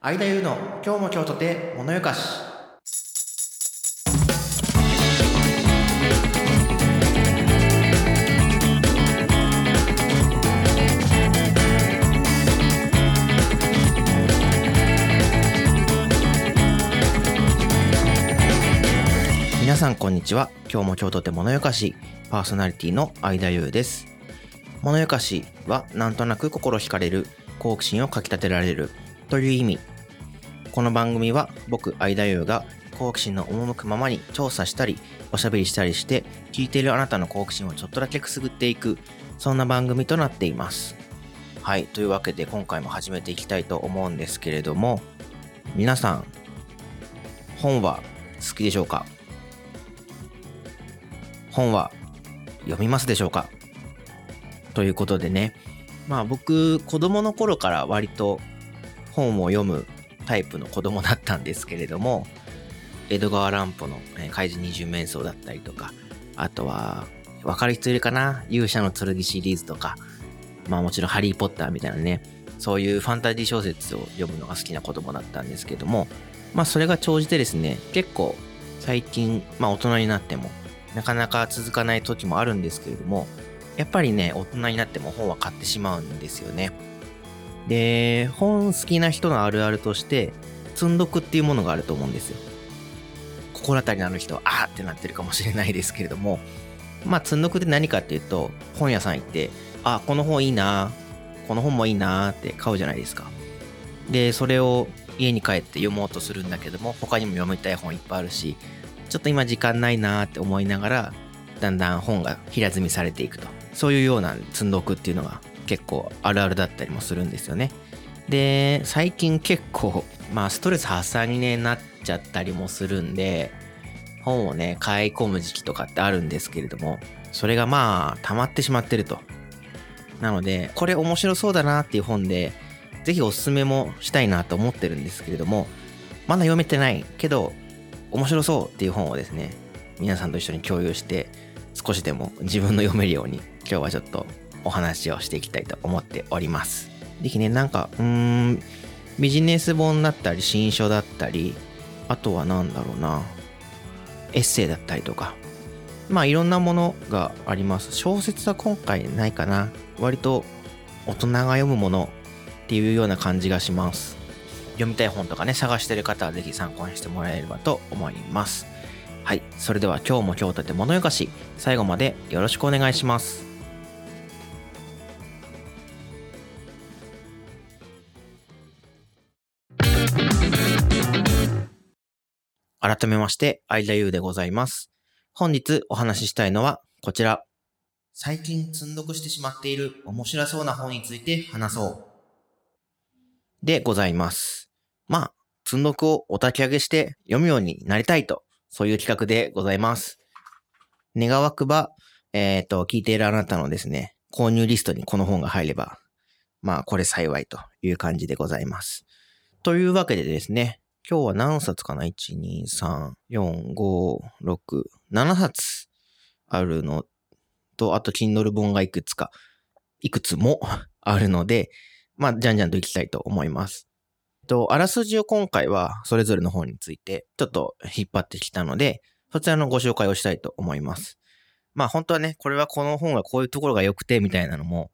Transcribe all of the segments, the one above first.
相田優の今日も今日とて物よかし皆さんこんにちは今日も今日とて物よかしパーソナリティの相田優です物よかしはなんとなく心惹かれる好奇心をかきたてられるという意味。この番組は僕相田優が好奇心の赴くままに調査したりおしゃべりしたりして聞いているあなたの好奇心をちょっとだけくすぐっていくそんな番組となっています。はいというわけで今回も始めていきたいと思うんですけれども皆さん本は好きでしょうか？本は読みますでしょうか？ということでね。まあ僕子供の頃から割と本を読むタイプの子供だったんですけれども江戸川乱歩の怪人二十面相だったりとかあとは分かる人いるかな？勇者の剣シリーズとかまあもちろんハリー・ポッターみたいなねそういうファンタジー小説を読むのが好きな子供だったんですけどもまあそれが長じてですね結構最近まあ大人になってもなかなか続かない時もあるんですけれどもやっぱりね大人になっても本は買ってしまうんですよね。で本好きな人のあるあるとして積んどくっていうものがあると思うんですよ。心当たりのある人はあーってなってるかもしれないですけれどもまあ積んどくって何かっていうと本屋さん行ってあこの本いいなこの本もいいなって買うじゃないですか。でそれを家に帰って読もうとするんだけども他にも読みたい本いっぱいあるしちょっと今時間ないなって思いながらだんだん本が平積みされていくと。そういうような積んどくっていうのが結構あるあるだったりもするんですよね。で最近結構まあストレス発散に、ね、なっちゃったりもするんで本をね買い込む時期とかってあるんですけれどもそれがまあ溜まってしまってると。なのでこれ面白そうだなっていう本でぜひおすすめもしたいなと思ってるんですけれどもまだ読めてないけど面白そうっていう本をですね皆さんと一緒に共有して少しでも自分の読めるように今日はちょっとお話をしていきたいと思っております。ぜひねなんかうーんビジネス本だったり新書だったりあとは何だろうなエッセイだったりとかまあいろんなものがあります。小説は今回ないかな。割と大人が読むものっていうような感じがします。読みたい本とかね探してる方はぜひ参考にしてもらえればと思います。はい。それでは今日も今日とて物よかし最後までよろしくお願いします。改めまして、相田優でございます。本日お話ししたいのはこちら。最近積んどくしてしまっている面白そうな本について話そう。でございます。まあ、積んどくをお焚き上げして読むようになりたいと、そういう企画でございます。願わくば、えっ、と、聞いているあなたのですね、購入リストにこの本が入れば、まあ、これ幸いという感じでございます。というわけでですね、今日は何冊かな ?1、2、3、4、5、6、7冊あるのと、あと Kindle 本がいくつか、いくつもあるので、まあ、じゃんじゃんといきたいと思います。と、あらすじを今回はそれぞれの本についてちょっと引っ張ってきたので、そちらのご紹介をしたいと思います。まあ本当はね、これはこの本がこういうところが良くてみたいなのも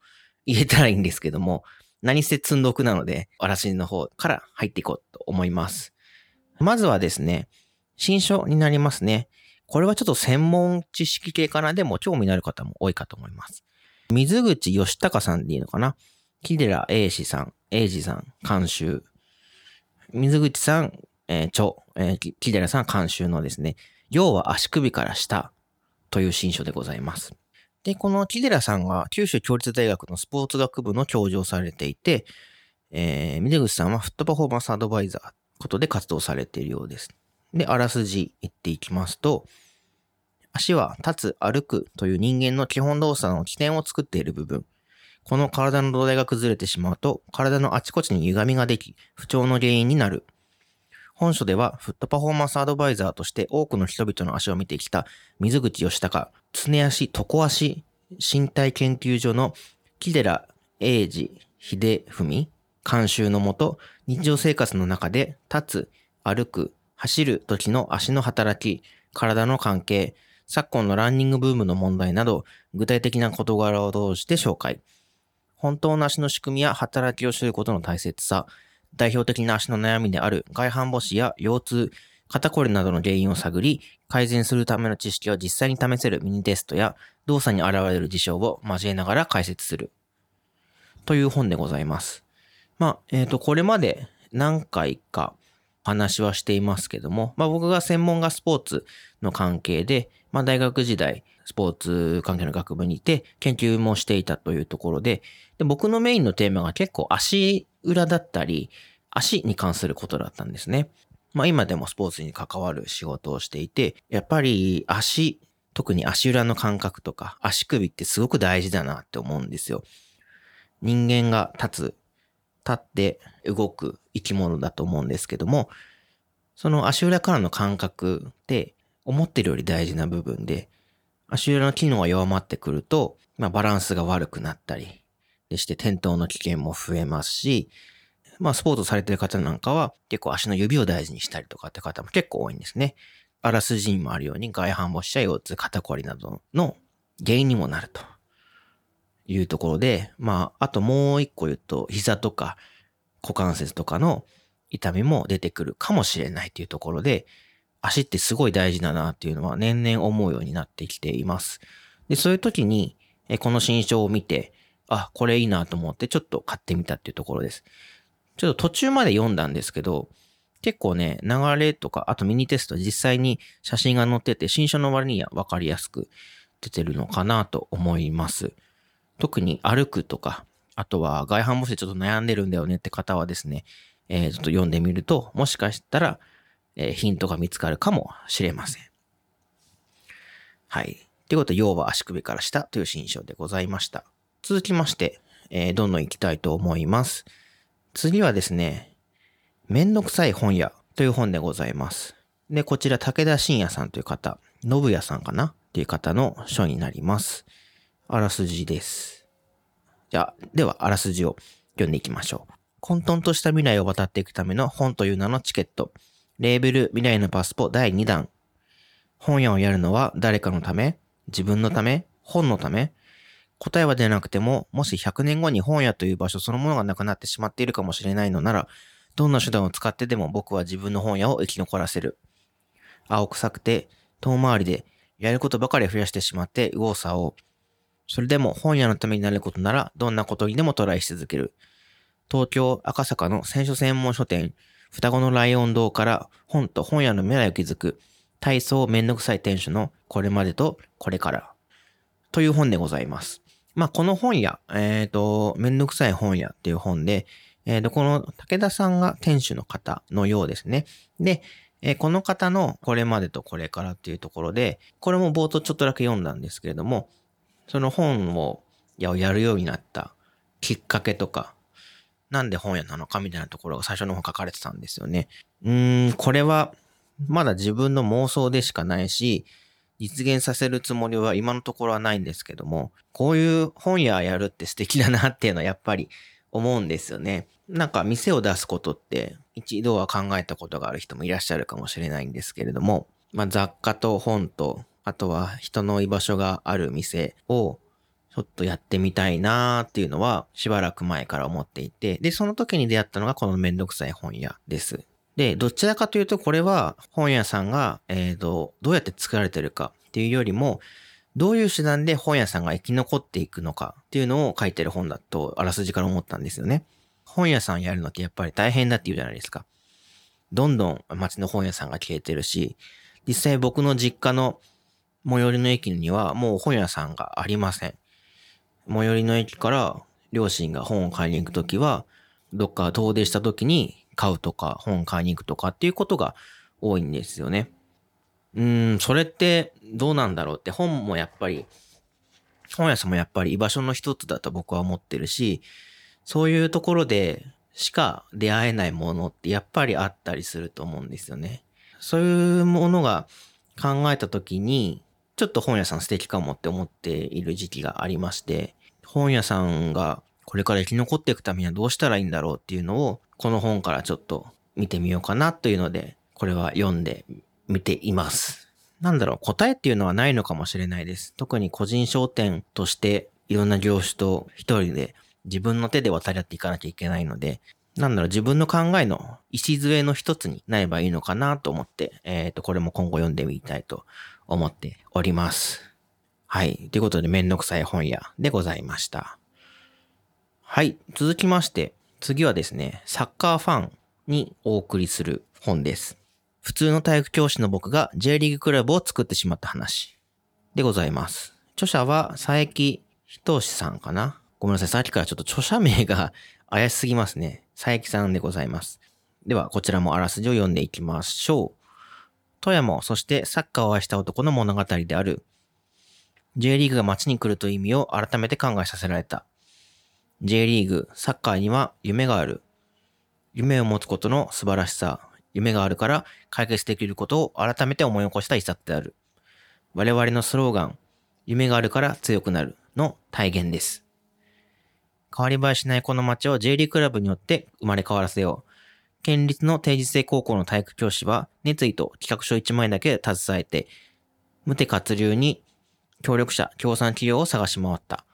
言えたらいいんですけども、何せ積んどくなので、あらすじの方から入っていこうと思います。まずはですね、新書になりますね。これはちょっと専門知識系かなでも興味のある方も多いかと思います。水口義隆さんでいいのかな？木寺英史さん、英二さん、監修。水口さん、えー著、えー、木寺さん監修のですね、要は足首から下という新書でございます。で、この木寺さんが九州共立大学のスポーツ学部の教授をされていて、えー、水口さんはフットパフォーマンスアドバイザーことで活動されているようです。で、あらすじ言っていきますと、足は立つ、歩くという人間の基本動作の起点を作っている部分。この体の土台が崩れてしまうと、体のあちこちに歪みができ、不調の原因になる。本書では、フットパフォーマンスアドバイザーとして多くの人々の足を見てきた水口義隆、常足、床足身体研究所の木寺英二秀文監修のもと、日常生活の中で立つ、歩く、走る時の足の働き、体の関係、昨今のランニングブームの問題など、具体的な事柄を通して紹介。本当の足の仕組みや働きを知ることの大切さ、代表的な足の悩みである外反母趾や腰痛、肩こりなどの原因を探り、改善するための知識を実際に試せるミニテストや動作に現れる事象を交えながら解説する。という本でございます。まあ、えっ、ー、と、これまで何回か話はしていますけども、まあ僕が専門がスポーツの関係で、まあ大学時代、スポーツ関係の学部にいて、研究もしていたというところで、で僕のメインのテーマが結構足裏だったり、足に関することだったんですね。まあ今でもスポーツに関わる仕事をしていて、やっぱり足、特に足裏の感覚とか足首ってすごく大事だなって思うんですよ。人間が立つ、立って動く生き物だと思うんですけども、その足裏からの感覚って思ってるより大事な部分で、足裏の機能が弱まってくると、まあ、バランスが悪くなったりでして転倒の危険も増えますし、まあ、スポーツされてる方なんかは結構足の指を大事にしたりとかって方も結構多いんですね。あらすじにもあるように外反母趾や腰痛、肩こりなどの原因にもなるというところで、まあ、あともう一個言うと、膝とか股関節とかの痛みも出てくるかもしれないというところで、足ってすごい大事だなっていうのは年々思うようになってきています。で、そういう時に、この新書を見て、あ、これいいなと思ってちょっと買ってみたっていうところです。ちょっと途中まで読んだんですけど、結構ね、流れとか、あとミニテスト実際に写真が載ってて、新書の割には分かりやすく出てるのかなと思います。特に歩くとか、あとは外反母趾ちょっと悩んでるんだよねって方はですね、えー、ちょっと読んでみると、もしかしたら、えー、ヒントが見つかるかもしれません。はい。ということで、要は足首から下という新章でございました。続きまして、えー、どんどん行きたいと思います。次はですね、めんどくさい本屋という本でございます。で、こちら武田信也さんという方、信也さんかなっていう方の書になります。あらすじです。じゃあ、では、あらすじを読んでいきましょう。混沌とした未来を渡っていくための本という名のチケット。レーベル未来のパスポ第2弾。本屋をやるのは誰かのため？自分のため？本のため？答えは出なくても、もし100年後に本屋という場所そのものがなくなってしまっているかもしれないのなら、どんな手段を使ってでも僕は自分の本屋を生き残らせる。青臭くて、遠回りで、やることばかり増やしてしまって右往左往。それでも本屋のためになることなら、どんなことにでもトライし続ける。東京赤坂の選書専門書店、双子のライオン堂から本と本屋の未来を築く体操めんどくさい店主のこれまでとこれからという本でございます。まあ、この本屋、えっ、ー、と、めんどくさい本屋っていう本で、えっ、ー、と、この武田さんが店主の方のようですね。で、えー、この方のこれまでとこれからっていうところで、これも冒頭ちょっとだけ読んだんですけれども、その本をやるようになったきっかけとか、なんで本屋なのかみたいなところが最初の方書かれてたんですよね。うーん、これはまだ自分の妄想でしかないし、実現させるつもりは今のところはないんですけども、こういう本屋やるって素敵だなっていうのはやっぱり思うんですよね。なんか店を出すことって一度は考えたことがある人もいらっしゃるかもしれないんですけれども、まあ、雑貨と本と、あとは人の居場所がある店をちょっとやってみたいなーっていうのはしばらく前から思っていて、で、その時に出会ったのがこのめんどくさい本屋です。で、どちらかというとこれは本屋さんが、え、ー、と、どうやって作られてるかっていうよりも、どういう手段で本屋さんが生き残っていくのかっていうのを書いてる本だと、あらすじから思ったんですよね。本屋さんやるのってやっぱり大変だって言うじゃないですか。どんどん街の本屋さんが消えてるし、実際僕の実家の最寄りの駅にはもう本屋さんがありません。最寄りの駅から両親が本を買いに行くときは、どっか遠出したときに買うとか、本買いに行くとかっていうことが多いんですよね。うん、それってどうなんだろうって本もやっぱり、本屋さんもやっぱり居場所の一つだと僕は思ってるし、そういうところでしか出会えないものってやっぱりあったりすると思うんですよね。そういうものが考えた時に、ちょっと本屋さん素敵かもって思っている時期がありまして、本屋さんがこれから生き残っていくためにはどうしたらいいんだろうっていうのを、この本からちょっと見てみようかなというので、これは読んでみています。なんだろう、答えっていうのはないのかもしれないです。特に個人商店としていろんな業種と一人で自分の手で渡り合っていかなきゃいけないので、なんだろう、自分の考えの礎の一つになればいいのかなと思って、えっ、ー、と、これも今後読んでみたいと思っております。はい。ということで、めんどくさい本屋でございました。はい。続きまして、次はですね、サッカーファンにお送りする本です。普通の体育教師の僕が J リーグクラブを作ってしまった話でございます。著者は佐伯仁さんかなごめんなさい。さっきからちょっと著者名が 怪しすぎますね。佐伯さんでございます。では、こちらもあらすじを読んでいきましょう。富山、そしてサッカーを愛した男の物語である。J リーグが街に来るという意味を改めて考えさせられた。J リーグ、サッカーには夢がある。夢を持つことの素晴らしさ、夢があるから解決できることを改めて思い起こした一冊である。我々のスローガン、夢があるから強くなるの体現です。変わり映えしないこの街を J リーグクラブによって生まれ変わらせよう。県立の定時制高校の体育教師は熱意と企画書1枚だけで携えて、無手活流に協力者、協賛企業を探し回った。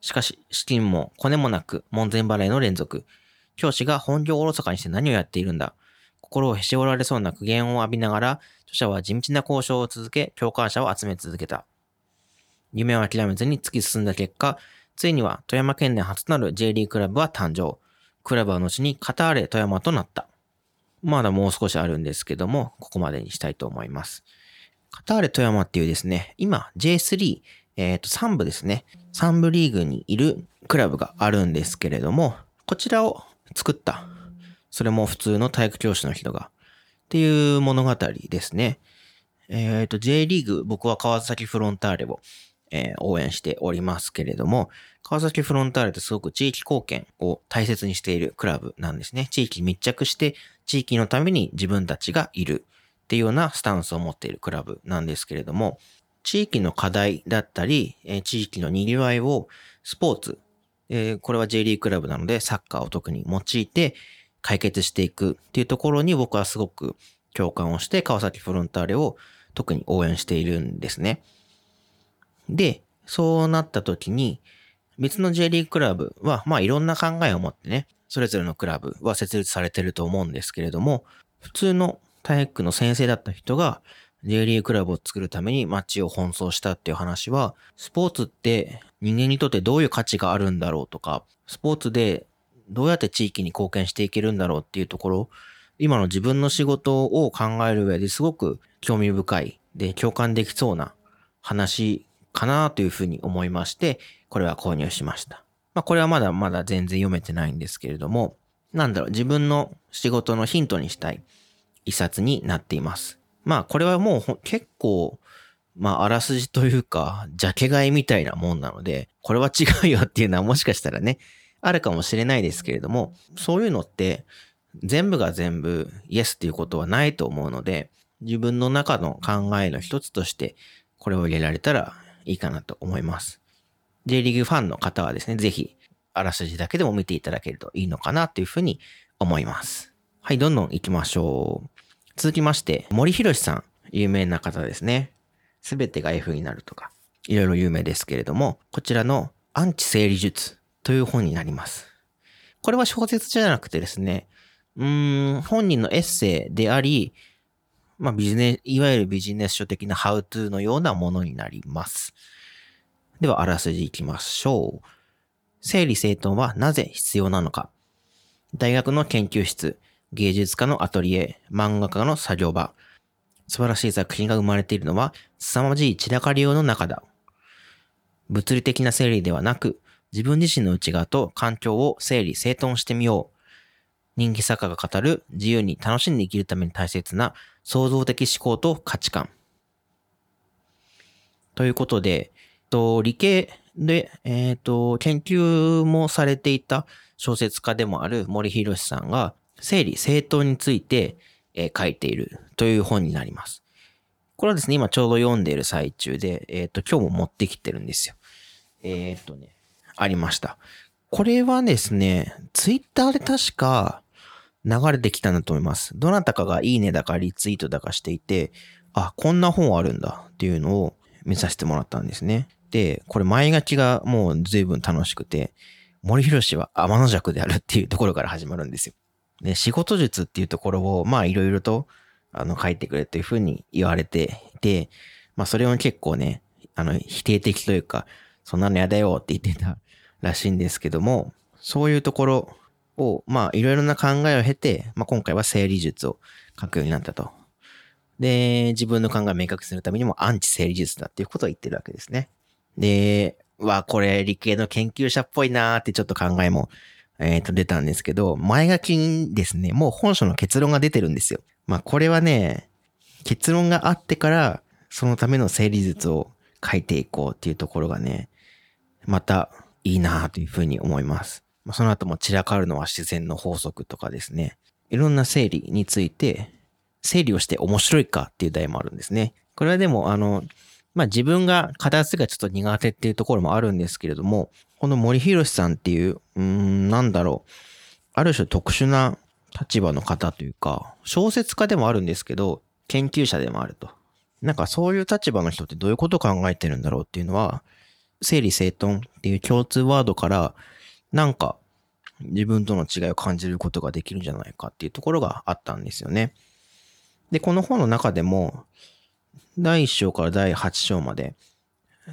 しかし、資金もコネもなく門前払いの連続。教師が本業をおろそかにして何をやっているんだ。心をへし折られそうな苦言を浴びながら、著者は地道な交渉を続け、共感者を集め続けた。夢を諦めずに突き進んだ結果、ついには富山県内初となる J リークラブは誕生。クラブは後にカターレ富山となった。まだもう少しあるんですけども、ここまでにしたいと思います。カターレ富山っていうですね、今 J3、えっ、ー、と3部ですね、3部リーグにいるクラブがあるんですけれども、こちらを作ったそれも普通の体育教師の人が。っていう物語ですね。えっ、ー、と、J リーグ、僕は川崎フロンターレを、えー、応援しておりますけれども、川崎フロンターレってすごく地域貢献を大切にしているクラブなんですね。地域密着して、地域のために自分たちがいるっていうようなスタンスを持っているクラブなんですけれども、地域の課題だったり、地域の賑わいをスポーツ、えー、これは J リーグクラブなのでサッカーを特に用いて、解決していくっていうところに僕はすごく共感をして川崎フロンターレを特に応援しているんですね。で、そうなった時に別の J リーグクラブはまあいろんな考えを持ってね、それぞれのクラブは設立されてると思うんですけれども、普通の体育の先生だった人が J リーグクラブを作るために街を奔走したっていう話は、スポーツって人間にとってどういう価値があるんだろうとか、スポーツでどうやって地域に貢献していけるんだろうっていうところ、今の自分の仕事を考える上ですごく興味深いで共感できそうな話かなというふうに思いまして、これは購入しました。まあこれはまだまだ全然読めてないんですけれども、なんだろう、自分の仕事のヒントにしたい一冊になっています。まあこれはもう結構、まああらすじというか、ジャケ買いみたいなもんなので、これは違うよっていうのは もしかしたらね、あるかもしれないですけれども、そういうのって全部が全部イエスっていうことはないと思うので、自分の中の考えの一つとしてこれを入れられたらいいかなと思います。J リーグファンの方はですね、ぜひあらすじだけでも見ていただけるといいのかなというふうに思います。はい、どんどん行きましょう。続きまして、森博さん、有名な方ですね。すべてが F になるとか、いろいろ有名ですけれども、こちらのアンチ整理術という本になります。これは小説じゃなくてですね、うん、本人のエッセイであり、まあビジネス、いわゆるビジネス書的なハウトゥーのようなものになります。では、あらすじいきましょう。整理整頓はなぜ必要なのか。大学の研究室、芸術家のアトリエ、漫画家の作業場。素晴らしい作品が生まれているのは、凄まじい散らかり用の中だ。物理的な整理ではなく、自分自身の内側と環境を整理整頓してみよう。人気作家が語る自由に楽しんで生きるために大切な創造的思考と価値観。ということで、と理系で、えっ、ー、と、研究もされていた小説家でもある森博さんが整理整頓について、えー、書いているという本になります。これはですね、今ちょうど読んでいる最中で、えっ、ー、と、今日も持ってきてるんですよ。えっ、とね、ありました。これはですね、ツイッターで確か流れてきたんだと思います。どなたかがいいねだかリツイートだかしていて、あ、こんな本あるんだっていうのを見させてもらったんですね。で、これ前書きがもう随分楽しくて、森博氏は天の弱であるっていうところから始まるんですよ。で、仕事術っていうところを、まあいろいろと、あの、書いてくれというふうに言われていて、まあそれを結構ね、あの、否定的というか、そんなの嫌だよって言ってたらしいんですけども、そういうところを、まあいろいろな考えを経て、まあ今回は整理術を書くようになったと。で、自分の考えを明確にするためにもアンチ整理術だっていうことを言ってるわけですね。で、わ、これ理系の研究者っぽいなーってちょっと考えも、えっ、ー、と出たんですけど、前書きにですね、もう本書の結論が出てるんですよ。まあこれはね、結論があってから、そのための整理術を書いていこうっていうところがね、またいいなというふうに思います。まあ、その後も散らかるのは自然の法則とかですね。いろんな整理について、整理をして面白いかっていう題もあるんですね。これはでも、あの、まあ自分が片付けがちょっと苦手っていうところもあるんですけれども、この森博さんっていう、うーん、なんだろう。ある種特殊な立場の方というか、小説家でもあるんですけど、研究者でもあると。なんかそういう立場の人ってどういうことを考えてるんだろうっていうのは、整理整頓っていう共通ワードから、なんか自分との違いを感じることができるんじゃないかっていうところがあったんですよね。で、この本の中でも、第1章から第8章まで、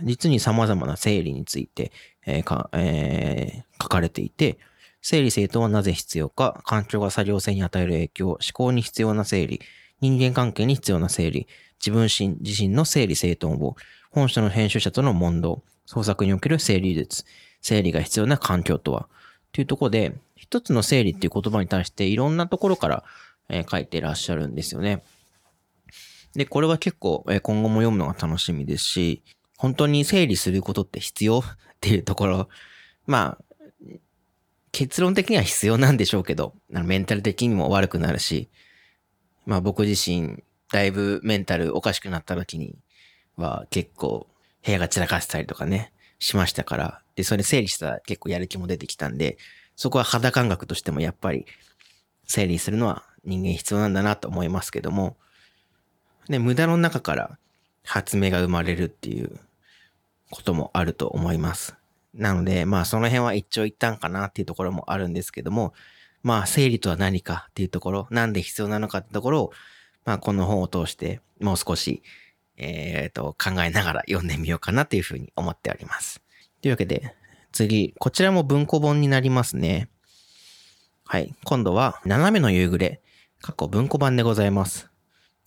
実に様々な整理について、えーかえー、書かれていて、整理整頓はなぜ必要か、環境が作業性に与える影響、思考に必要な整理、人間関係に必要な整理、自分自身の整理整頓を、本書の編集者との問答、創作における整理術、整理が必要な環境とは、というところで、一つの整理っていう言葉に対していろんなところから、えー、書いていらっしゃるんですよね。で、これは結構、え、今後も読むのが楽しみですし、本当に整理することって必要？っていうところ、まあ、結論的には必要なんでしょうけど、メンタル的にも悪くなるし、まあ僕自身、だいぶメンタルおかしくなった時には結構部屋が散らかしたりとかね、しましたから、で、それ整理したら結構やる気も出てきたんで、そこは肌感覚としてもやっぱり整理するのは人間必要なんだなと思いますけども、で、無駄の中から発明が生まれるっていうこともあると思います。なので、まあその辺は一長一短かなっていうところもあるんですけども、まあ整理とは何かっていうところ、なんで必要なのかってところを、まあこの本を通してもう少し、えっ、ー、と考えながら読んでみようかなというふうに思っております。というわけで、次、こちらも文庫本になりますね。はい。今度は、斜めの夕暮れ、過去文庫版でございます。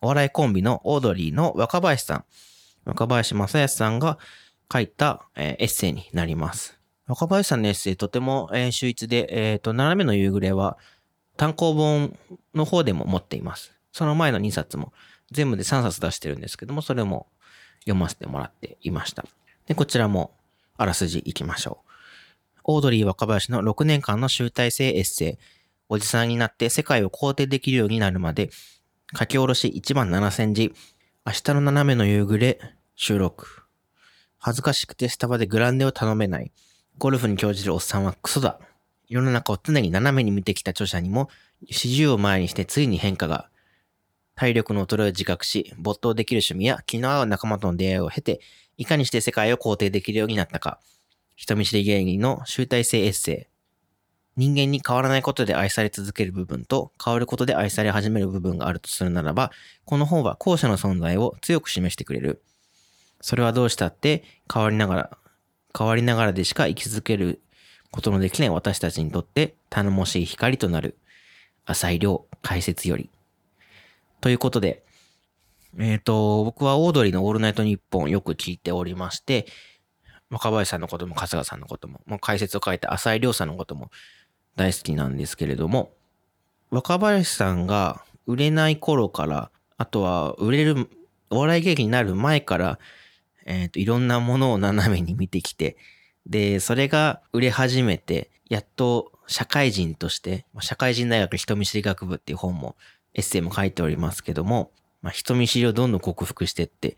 お笑いコンビのオードリーの若林さん、若林正康さんが書いた、え、エッセイになります。若林さんのエッセイとても、えー、秀逸で、えっ、ー、と、斜めの夕暮れは単行本の方でも持っています。その前の2冊も全部で3冊出してるんですけども、それも読ませてもらっていました。で、こちらもあらすじいきましょう。オードリー若林の6年間の集大成エッセイ。おじさんになって世界を肯定できるようになるまで、書き下ろし1万7000字。明日の斜めの夕暮れ、収録。恥ずかしくてスタバでグランデを頼めない。ゴルフに興じるおっさんはクソだ。世の中を常に斜めに見てきた著者にも、四十を前にしてついに変化が。体力の衰えを自覚し、没頭できる趣味や気の合う仲間との出会いを経て、いかにして世界を肯定できるようになったか。人見知り芸人の集大成エッセイ。人間に変わらないことで愛され続ける部分と変わることで愛され始める部分があるとするならば、この本は後者の存在を強く示してくれる。それはどうしたって変わりながら、変わりながらでしか生き続けることのできない私たちにとって頼もしい光となる。浅井亮解説より。ということで、えっ、ー、と、僕はオードリーのオールナイトニッポンよく聞いておりまして、若林さんのことも春日さんのことも、もう解説を書いた浅井亮さんのことも大好きなんですけれども、若林さんが売れない頃から、あとは売れる、お笑い劇になる前から、えっ、ー、と、いろんなものを斜めに見てきて、で、それが売れ始めて、やっと社会人として、社会人大学人見知り学部っていう本も、エッセイも書いておりますけども、まあ、人見知りをどんどん克服してって、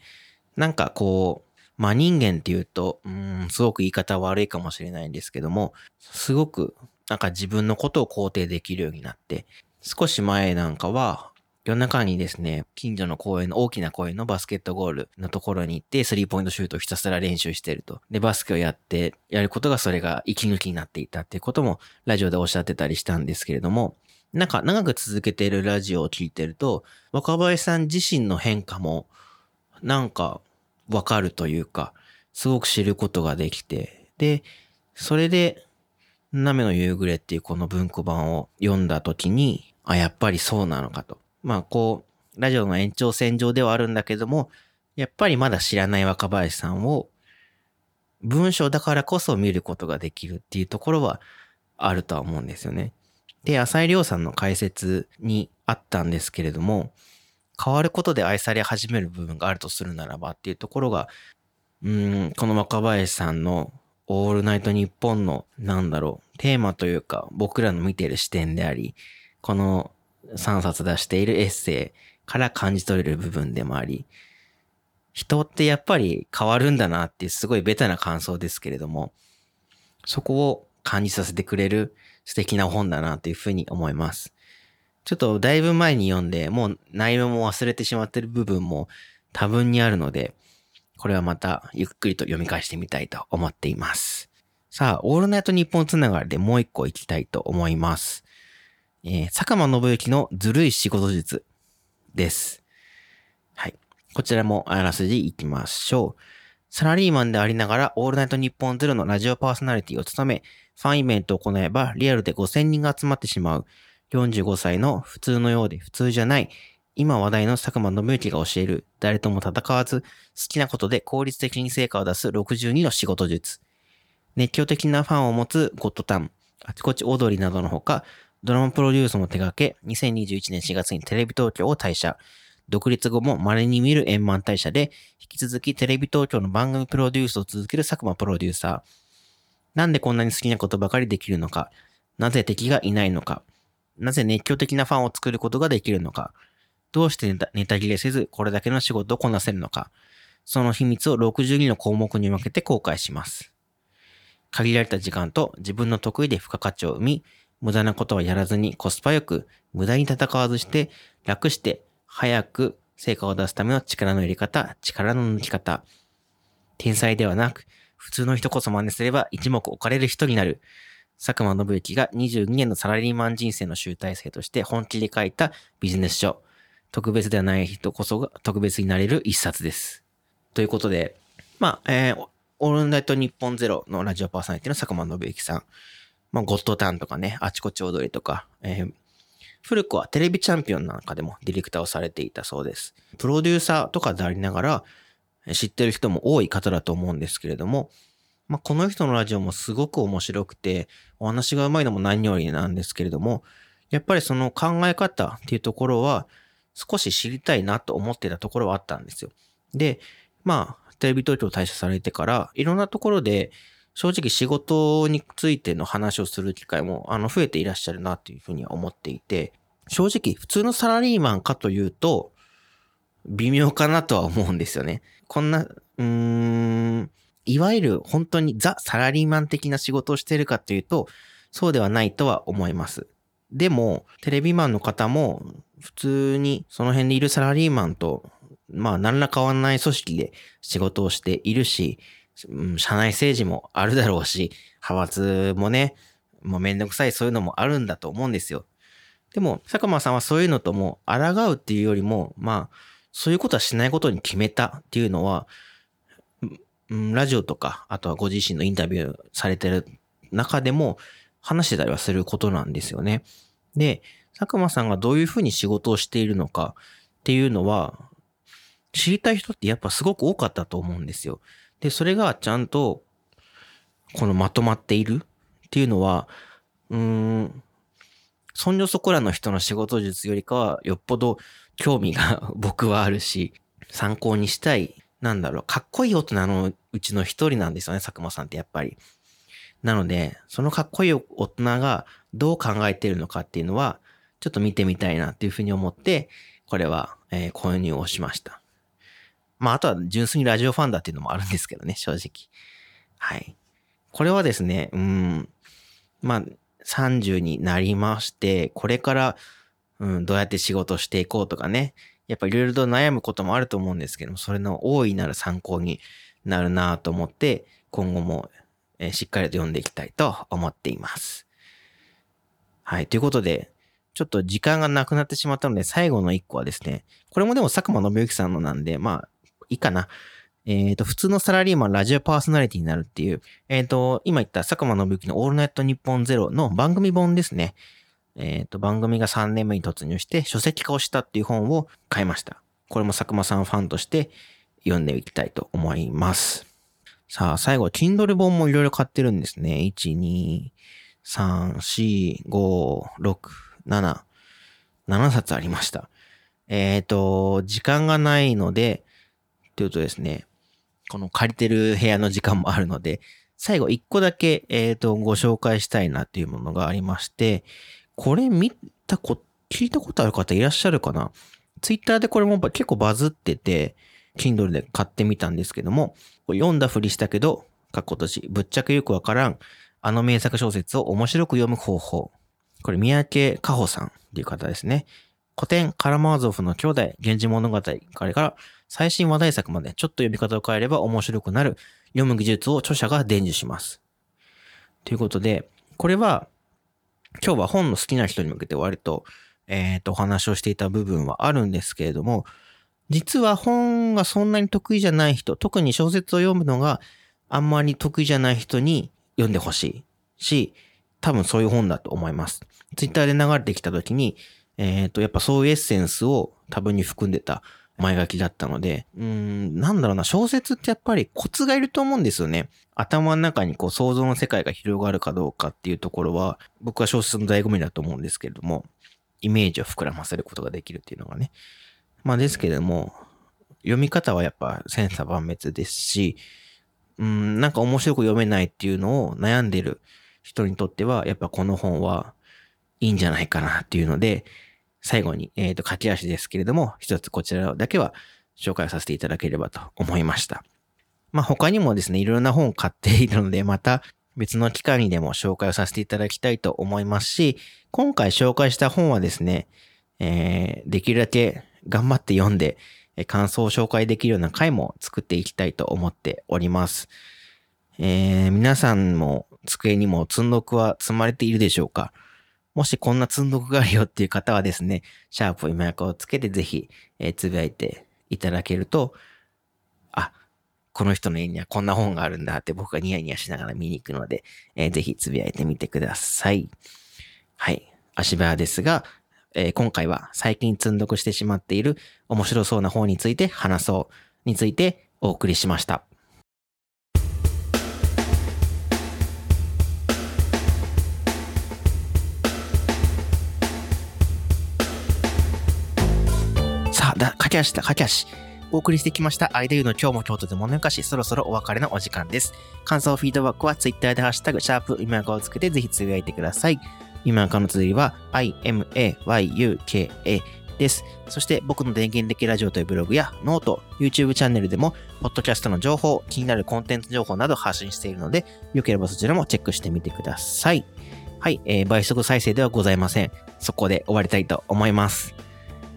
なんかこう、まあ人間っていうと、うん、すごく言い方悪いかもしれないんですけども、すごくなんか自分のことを肯定できるようになって、少し前なんかは、夜中にですね、近所の公園の大きな公園のバスケットゴールのところに行って、スリーポイントシュートをひたすら練習してると。で、バスケをやって、やることがそれが息抜きになっていたっていうことも、ラジオでおっしゃってたりしたんですけれども、なんか長く続けているラジオを聞いてると、若林さん自身の変化も、なんかわかるというか、すごく知ることができて、で、それで、なめの夕暮れっていうこの文庫版を読んだ時に、あ、やっぱりそうなのかと。まあ、こう、ラジオの延長線上ではあるんだけども、やっぱりまだ知らない若林さんを、文章だからこそ見ることができるっていうところはあるとは思うんですよね。で、浅井亮さんの解説にあったんですけれども、変わることで愛され始める部分があるとするならばっていうところが、うん、この若林さんのオールナイトニッポンの、なんだろう、テーマというか、僕らの見ている視点であり、この3冊出しているエッセイから感じ取れる部分でもあり、人ってやっぱり変わるんだなっていうすごいベタな感想ですけれども、そこを感じさせてくれる素敵な本だなというふうに思います。ちょっとだいぶ前に読んで、もう内容も忘れてしまってる部分も多分にあるので、これはまたゆっくりと読み返してみたいと思っています。さあ、オールナイト日本つながりでもう一個行きたいと思います。えー、坂間信之のずるい仕事術です。はい。こちらもあらすじ行きましょう。サラリーマンでありながら、オールナイトニッポンゼロのラジオパーソナリティを務め、ファンイベントを行えば、リアルで5000人が集まってしまう、45歳の普通のようで普通じゃない、今話題の佐久間信之が教える、誰とも戦わず、好きなことで効率的に成果を出す62の仕事術。熱狂的なファンを持つゴッドタン、あちこち踊りなどのほか、ドラマプロデュースも手掛け、2021年4月にテレビ東京を退社。独立後も稀に見る円満退社で、引き続きテレビ東京の番組プロデュースを続ける佐久間プロデューサー。なんでこんなに好きなことばかりできるのか？なぜ敵がいないのか？なぜ熱狂的なファンを作ることができるのか？どうしてネタ切れせずこれだけの仕事をこなせるのか。その秘密を62の項目に分けて公開します。限られた時間と自分の得意で付加価値を生み、無駄なことはやらずにコスパよく、無駄に戦わずして、楽して早く成果を出すための力の入れ方、力の抜き方。天才ではなく、普通の人こそ真似すれば一目置かれる人になる。佐久間信之が22年のサラリーマン人生の集大成として本気で書いたビジネス書。特別ではない人こそが特別になれる一冊です。ということで、まあ、えー、オールナイト日本ゼロのラジオパーソナリティの佐久間信之さん。まあ、ゴッドタンとかね、あちこち踊りとか、えー、古くはテレビチャンピオンなんかでもディレクターをされていたそうです。プロデューサーとかでありながら知ってる人も多い方だと思うんですけれども、まあ、この人のラジオもすごく面白くて、お話がうまいのも何よりなんですけれども、やっぱりその考え方っていうところは少し知りたいなと思ってたところはあったんですよ。で、まあ、テレビ東京退社されてから、いろんなところで正直仕事についての話をする機会もあの増えていらっしゃるなというふうには思っていて、正直普通のサラリーマンかというと、微妙かなとは思うんですよね。こんな、うーん、いわゆる本当にザ・サラリーマン的な仕事をしてるかというと、そうではないとは思います。でも、テレビマンの方も、普通にその辺にいるサラリーマンと、まあ何ら変わらない組織で仕事をしているし、社内政治もあるだろうし、派閥もね、もうめんどくさいそういうのもあるんだと思うんですよ。でも、佐久間さんはそういうのとも抗うっていうよりも、まあ、そういうことはしないことに決めたっていうのは、ラジオとか、あとはご自身のインタビューされてる中でも話してたりはすることなんですよね。で、佐久間さんがどういうふうに仕事をしているのかっていうのは、知りたい人ってやっぱすごく多かったと思うんですよ。で、それがちゃんと、このまとまっているっていうのは、うーん、そんじょそこらの人の仕事術よりかは、よっぽど興味が 僕はあるし、参考にしたい、なんだろう、かっこいい大人のうちの一人なんですよね、佐久間さんってやっぱり。なので、そのかっこいい大人がどう考えているのかっていうのは、ちょっと見てみたいなっていうふうに思って、これは、えー、購入をしました。まあ、あとは純粋にラジオファンだっていうのもあるんですけどね、正直。はい。これはですね、うん、まあ、30になりまして、これから、うん、どうやって仕事していこうとかね、やっぱいろいろと悩むこともあると思うんですけども、それの大いなる参考になるなと思って、今後も、えしっかりと読んでいきたいと思っています。はい。ということで、ちょっと時間がなくなってしまったので、最後の一個はですね、これもでも佐久間信之さんのなんで、まあ、いいかな。えっ、ー、と、普通のサラリーマン、ラジオパーソナリティになるっていう、えっ、ー、と、今言った佐久間信之のオールナイトニッポンゼロの番組本ですね。えっ、ー、と、番組が3年目に突入して書籍化をしたっていう本を買いました。これも佐久間さんファンとして読んでいきたいと思います。さあ、最後、Kindle 本もいろいろ買ってるんですね。1、2、3、4、5、6、7、7冊ありました。えっ、ー、と、時間がないので、というとですね、この借りてる部屋の時間もあるので、最後一個だけ、えっ、ー、と、ご紹介したいなっていうものがありまして、これ見たこ、聞いたことある方いらっしゃるかな？ツイッターでこれも結構バズってて、Kindle で買ってみたんですけども、読んだふりしたけど、かっことし、ぶっちゃけよくわからん、あの名作小説を面白く読む方法。これ、三宅加穂さんっていう方ですね。古典カラマーゾフの兄弟、源氏物語彼から最新話題作までちょっと読み方を変えれば面白くなる読む技術を著者が伝授します。ということで、これは今日は本の好きな人に向けて割と、えっ、ー、と、お話をしていた部分はあるんですけれども、実は本がそんなに得意じゃない人、特に小説を読むのがあんまり得意じゃない人に読んでほしいし、多分そういう本だと思います。ツイッターで流れてきた時に、えっ、ー、と、やっぱそういうエッセンスを多分に含んでた前書きだったので、うん、なんだろうな、小説ってやっぱりコツがいると思うんですよね。頭の中にこう想像の世界が広がるかどうかっていうところは、僕は小説の醍醐味だと思うんですけれども、イメージを膨らませることができるっていうのがね。まあですけども、読み方はやっぱ千差万別ですし、うん、なんか面白く読めないっていうのを悩んでる人にとっては、やっぱこの本はいいんじゃないかなっていうので、最後に、えっ、ー、と、駆け足ですけれども、一つこちらだけは紹介させていただければと思いました。まあ、他にもですね、いろんな本を買っているので、また別の機会にでも紹介をさせていただきたいと思いますし、今回紹介した本はですね、えー、できるだけ頑張って読んで、感想を紹介できるような回も作っていきたいと思っております。えー、皆さんも机にも積んどくは積まれているでしょうか？もしこんな積んどくがあるよっていう方はですね、シャープ今役をつけてぜひ、えー、つぶやいていただけると、あ、この人の家にはこんな本があるんだって僕がニヤニヤしながら見に行くので、えー、ぜひつぶやいてみてください。はい。足早ですが、えー、今回は最近積んどくしてしまっている面白そうな本について話そうについてお送りしました。だ、駆け足だ、駆け足。お送りしてきました、アイデユの今日も京都で物よかし、そろそろお別れのお時間です。感想、フィードバックは Twitter でハッシュタグ、シャープ、今赤をつけてぜひつぶやいてください。今赤の綴りは、imayuka です。そして僕の電源的ラジオというブログやノート、YouTube チャンネルでも、ポッドキャストの情報、気になるコンテンツ情報など発信しているので、よければそちらもチェックしてみてください。はい、えー、倍速再生ではございません。そこで終わりたいと思います。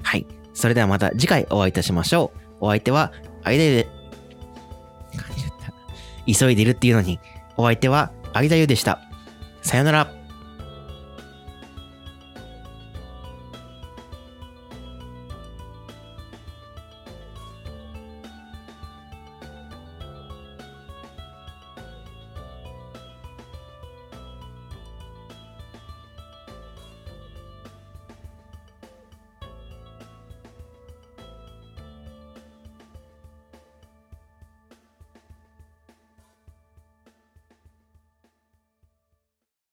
はい。それではまた次回お会いいたしましょう。お相手は、間で、急いでるっていうのに、お相手は、間ゆでした。さよなら。